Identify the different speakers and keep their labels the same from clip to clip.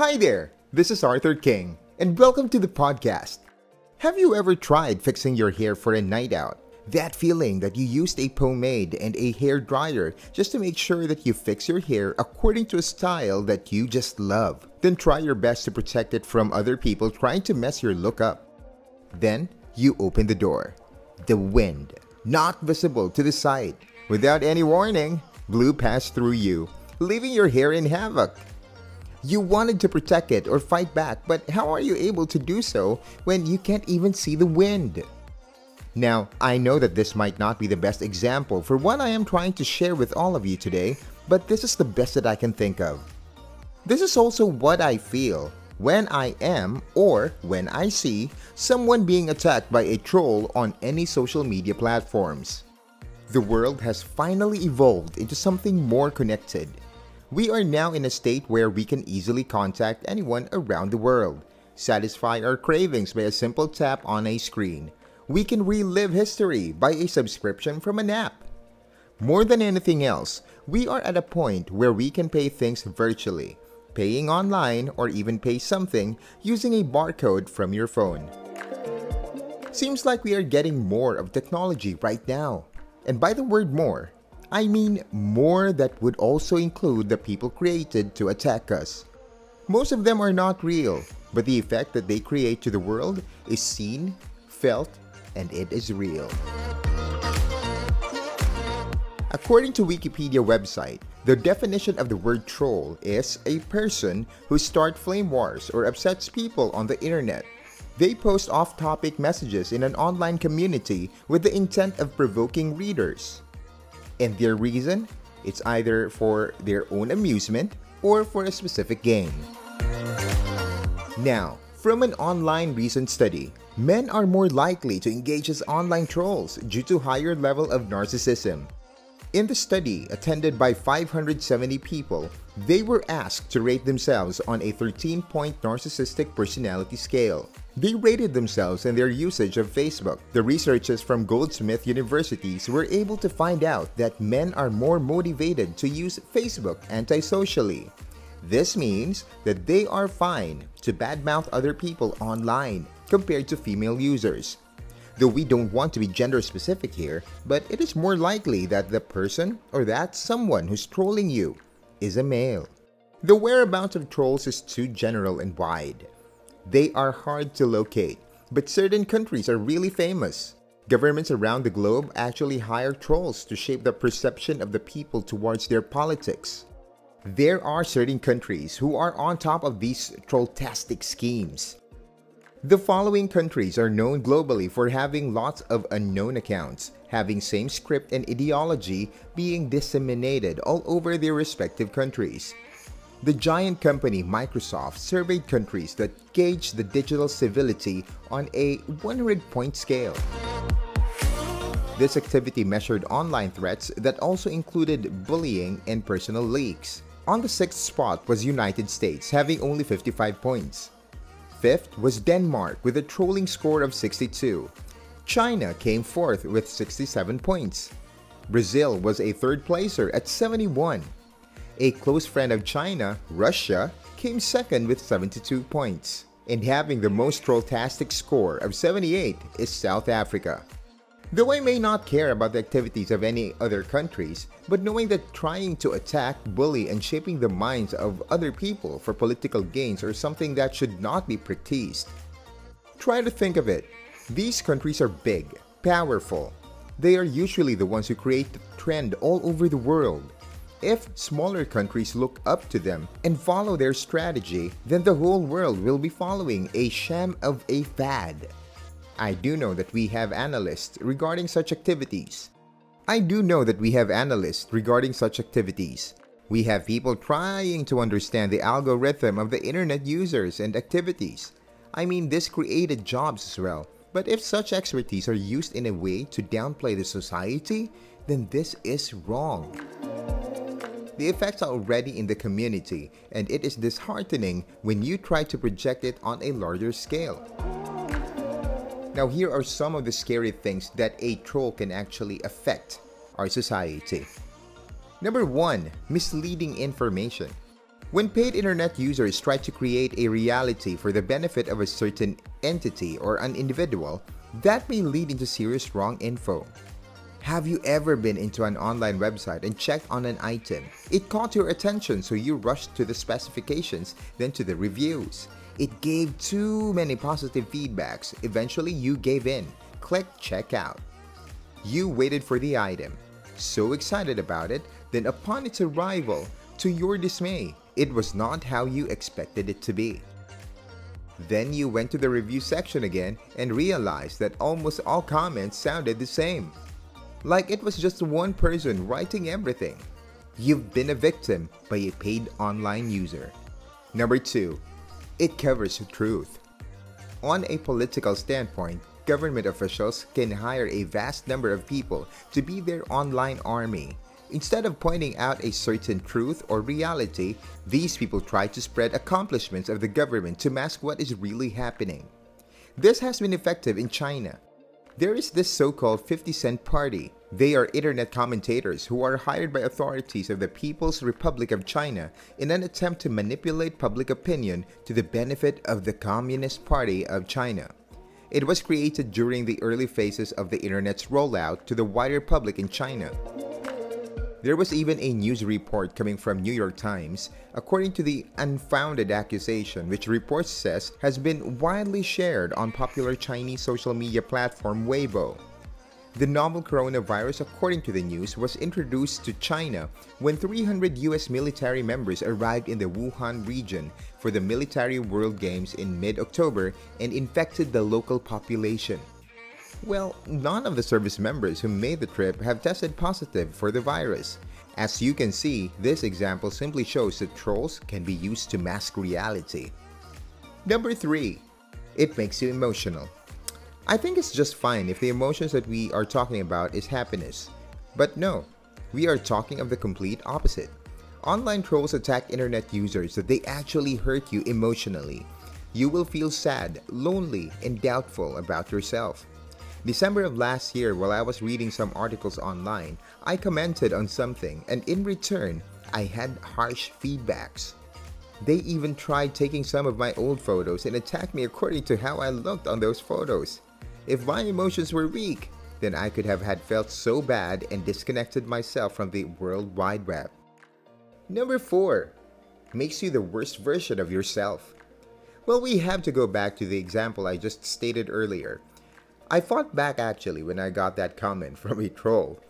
Speaker 1: Hi there, this is Arthur King, and welcome to the podcast. Have you ever tried fixing your hair for a night out? That feeling that you used a pomade and a hair dryer just to make sure that you fix your hair according to a style that you just love. Then try your best to protect it from other people trying to mess your look up. Then you open the door. The wind, not visible to the side. Without any warning, blew past through you, leaving your hair in havoc. You wanted to protect it or fight back, but how are you able to do so when you can't even see the wind? Now, I know that this might not be the best example for what I am trying to share with all of you today, but this is the best that I can think of. This is also what I feel when I am or when I see someone being attacked by a troll on any social media platforms. The world has finally evolved into something more connected. We are now in a state where we can easily contact anyone around the world, satisfy our cravings by a simple tap on a screen, we can relive history by a subscription from an app. More than anything else, we are at a point where we can pay things virtually, paying online or even pay something using a barcode from your phone. Seems like we are getting more of technology right now. And by the word more, I mean more that would also include the people created to attack us. Most of them are not real, but the effect that they create to the world is seen, felt, and it is real. According to Wikipedia website, the definition of the word troll is a person who start flame wars or upsets people on the internet. They post off-topic messages in an online community with the intent of provoking readers. And their reason? It's either for their own amusement or for a specific gain. Now, from an online recent study, men are more likely to engage as online trolls due to higher level of narcissism. In the study, attended by 570 people, they were asked to rate themselves on a 13-point narcissistic personality scale. They rated themselves and their usage of Facebook. The researchers from Goldsmith Universities were able to find out that men are more motivated to use Facebook antisocially. This means that they are fine to badmouth other people online compared to female users. Though we don't want to be gender specific here, but it is more likely that the person or that someone who's trolling you is a male. The whereabouts of trolls is too general and wide. They are hard to locate, but certain countries are really famous. Governments around the globe actually hire trolls to shape the perception of the people towards their politics. There are certain countries who are on top of these trolltastic schemes. The following countries are known globally for having lots of unknown accounts, having same script and ideology being disseminated all over their respective countries. The giant company Microsoft surveyed countries that gauge the digital civility on a 100 point scale. This activity measured online threats that also included bullying and personal leaks. On the sixth spot was United States, having only 55 points. Fifth was Denmark with a trolling score of 62. China came fourth with 67 points. Brazil was a third placer at 71. A close friend of China, Russia, came second with 72 points. And having the most trolltastic score of 78 is South Africa. Though I may not care about the activities of any other countries, but knowing that trying to attack, bully, and shaping the minds of other people for political gains are something that should not be practiced. Try to think of it. These countries are big, powerful. They are usually the ones who create the trend all over the world. If smaller countries look up to them and follow their strategy, then the whole world will be following a sham of a fad. I do know that we have analysts regarding such activities. I do know that we have analysts regarding such activities. We have people trying to understand the algorithm of the internet users and activities. I mean, this created jobs as well. But if such expertise are used in a way to downplay the society, then this is wrong. The effects are already in the community, and it is disheartening when you try to project it on a larger scale. Now, here are some of the scary things that a troll can actually affect our society. Number one, misleading information. When paid internet users try to create a reality for the benefit of a certain entity or an individual, that may lead into serious wrong info. Have you ever been into an online website and checked on an item? It caught your attention, so you rushed to the specifications, then to the reviews. It gave too many positive feedbacks. Eventually, you gave in. Click checkout. You waited for the item, so excited about it, then upon its arrival, to your dismay, it was not how you expected it to be. Then you went to the review section again and realized that almost all comments sounded the same. Like it was just one person writing everything. You've been a victim by a paid online user. Number 2. It covers the truth. On a political standpoint, government officials can hire a vast number of people to be their online army. Instead of pointing out a certain truth or reality, these people try to spread accomplishments of the government to mask what is really happening. This has been effective in China. There is this so called 50 Cent Party. They are internet commentators who are hired by authorities of the People's Republic of China in an attempt to manipulate public opinion to the benefit of the Communist Party of China. It was created during the early phases of the internet's rollout to the wider public in China. There was even a news report coming from New York Times, according to the unfounded accusation which report says has been widely shared on popular Chinese social media platform Weibo. The novel coronavirus, according to the news, was introduced to China when 300 US military members arrived in the Wuhan region for the Military World Games in mid October and infected the local population. Well, none of the service members who made the trip have tested positive for the virus. As you can see, this example simply shows that trolls can be used to mask reality. Number 3. It makes you emotional. I think it's just fine if the emotions that we are talking about is happiness. But no, we are talking of the complete opposite. Online trolls attack internet users that they actually hurt you emotionally. You will feel sad, lonely, and doubtful about yourself. December of last year, while I was reading some articles online, I commented on something, and in return, I had harsh feedbacks. They even tried taking some of my old photos and attacked me according to how I looked on those photos. If my emotions were weak, then I could have had felt so bad and disconnected myself from the World Wide Web. Number 4. Makes you the worst version of yourself. Well, we have to go back to the example I just stated earlier. I fought back actually when I got that comment from a troll.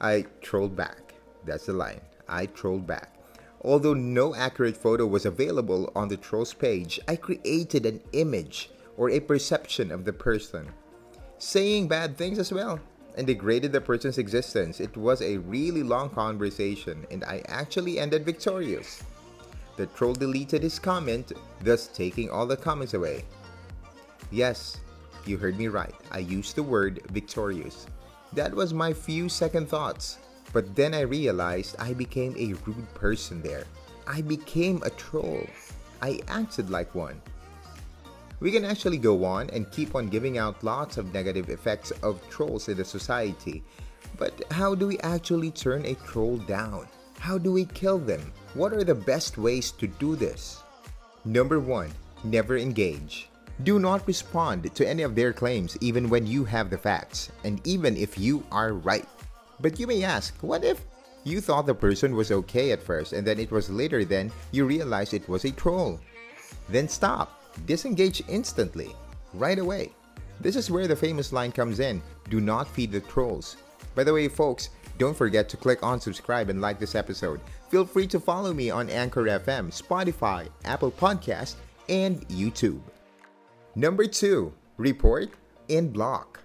Speaker 1: I trolled back. That's the line. I trolled back. Although no accurate photo was available on the troll's page, I created an image or a perception of the person, saying bad things as well, and degraded the person's existence. It was a really long conversation, and I actually ended victorious. The troll deleted his comment, thus taking all the comments away. Yes, you heard me right. I used the word victorious. That was my few second thoughts. But then I realized I became a rude person there. I became a troll. I acted like one. We can actually go on and keep on giving out lots of negative effects of trolls in the society. But how do we actually turn a troll down? How do we kill them? What are the best ways to do this? Number 1. Never engage. Do not respond to any of their claims even when you have the facts, and even if you are right. But you may ask, what if you thought the person was okay at first and then it was later then you realized it was a troll? Then stop. Disengage instantly. Right away. This is where the famous line comes in do not feed the trolls. By the way, folks, don't forget to click on subscribe and like this episode. Feel free to follow me on Anchor FM, Spotify, Apple Podcast, and YouTube. Number 2. Report and block.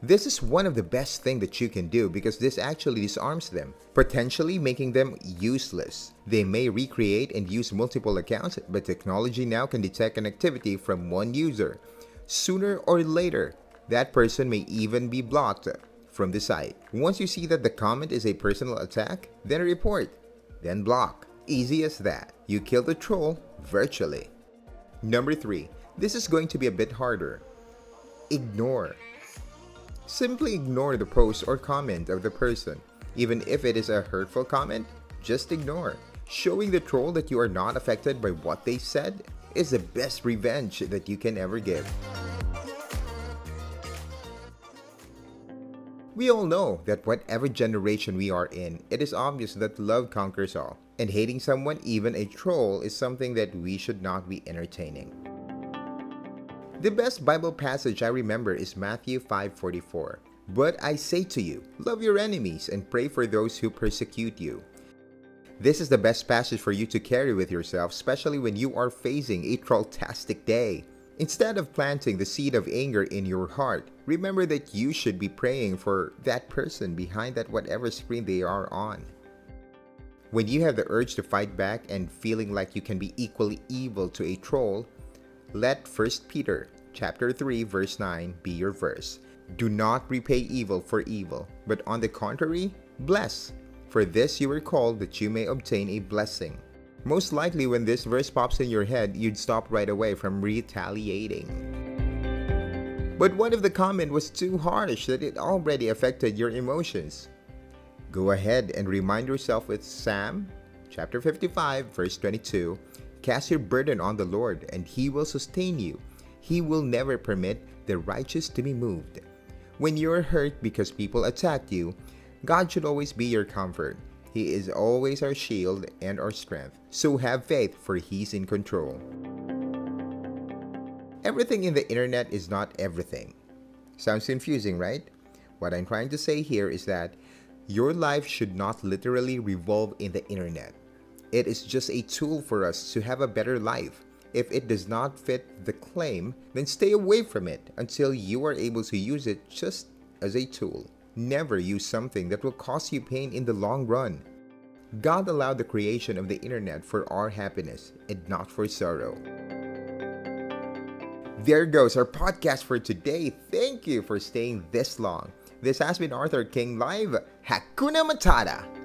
Speaker 1: This is one of the best thing that you can do because this actually disarms them, potentially making them useless. They may recreate and use multiple accounts, but technology now can detect an activity from one user. Sooner or later, that person may even be blocked from the site. Once you see that the comment is a personal attack, then report, then block. Easy as that. You kill the troll virtually. Number 3. This is going to be a bit harder. Ignore. Simply ignore the post or comment of the person. Even if it is a hurtful comment, just ignore. Showing the troll that you are not affected by what they said is the best revenge that you can ever give. We all know that whatever generation we are in, it is obvious that love conquers all, and hating someone, even a troll, is something that we should not be entertaining. The best Bible passage I remember is Matthew 5:44. But I say to you, love your enemies and pray for those who persecute you. This is the best passage for you to carry with yourself, especially when you are facing a trolltastic day. Instead of planting the seed of anger in your heart, remember that you should be praying for that person behind that whatever screen they are on. When you have the urge to fight back and feeling like you can be equally evil to a troll, let 1 Peter chapter 3 verse 9 be your verse. Do not repay evil for evil, but on the contrary, bless. For this you were called that you may obtain a blessing. Most likely, when this verse pops in your head, you'd stop right away from retaliating. But what if the comment was too harsh that it already affected your emotions? Go ahead and remind yourself with Psalm chapter 55, verse 22 Cast your burden on the Lord, and He will sustain you. He will never permit the righteous to be moved. When you're hurt because people attack you, God should always be your comfort. He is always our shield and our strength. So have faith, for He's in control. Everything in the internet is not everything. Sounds confusing, right? What I'm trying to say here is that your life should not literally revolve in the internet. It is just a tool for us to have a better life. If it does not fit the claim, then stay away from it until you are able to use it just as a tool. Never use something that will cause you pain in the long run. God allowed the creation of the internet for our happiness and not for sorrow. There goes our podcast for today. Thank you for staying this long. This has been Arthur King Live. Hakuna Matata!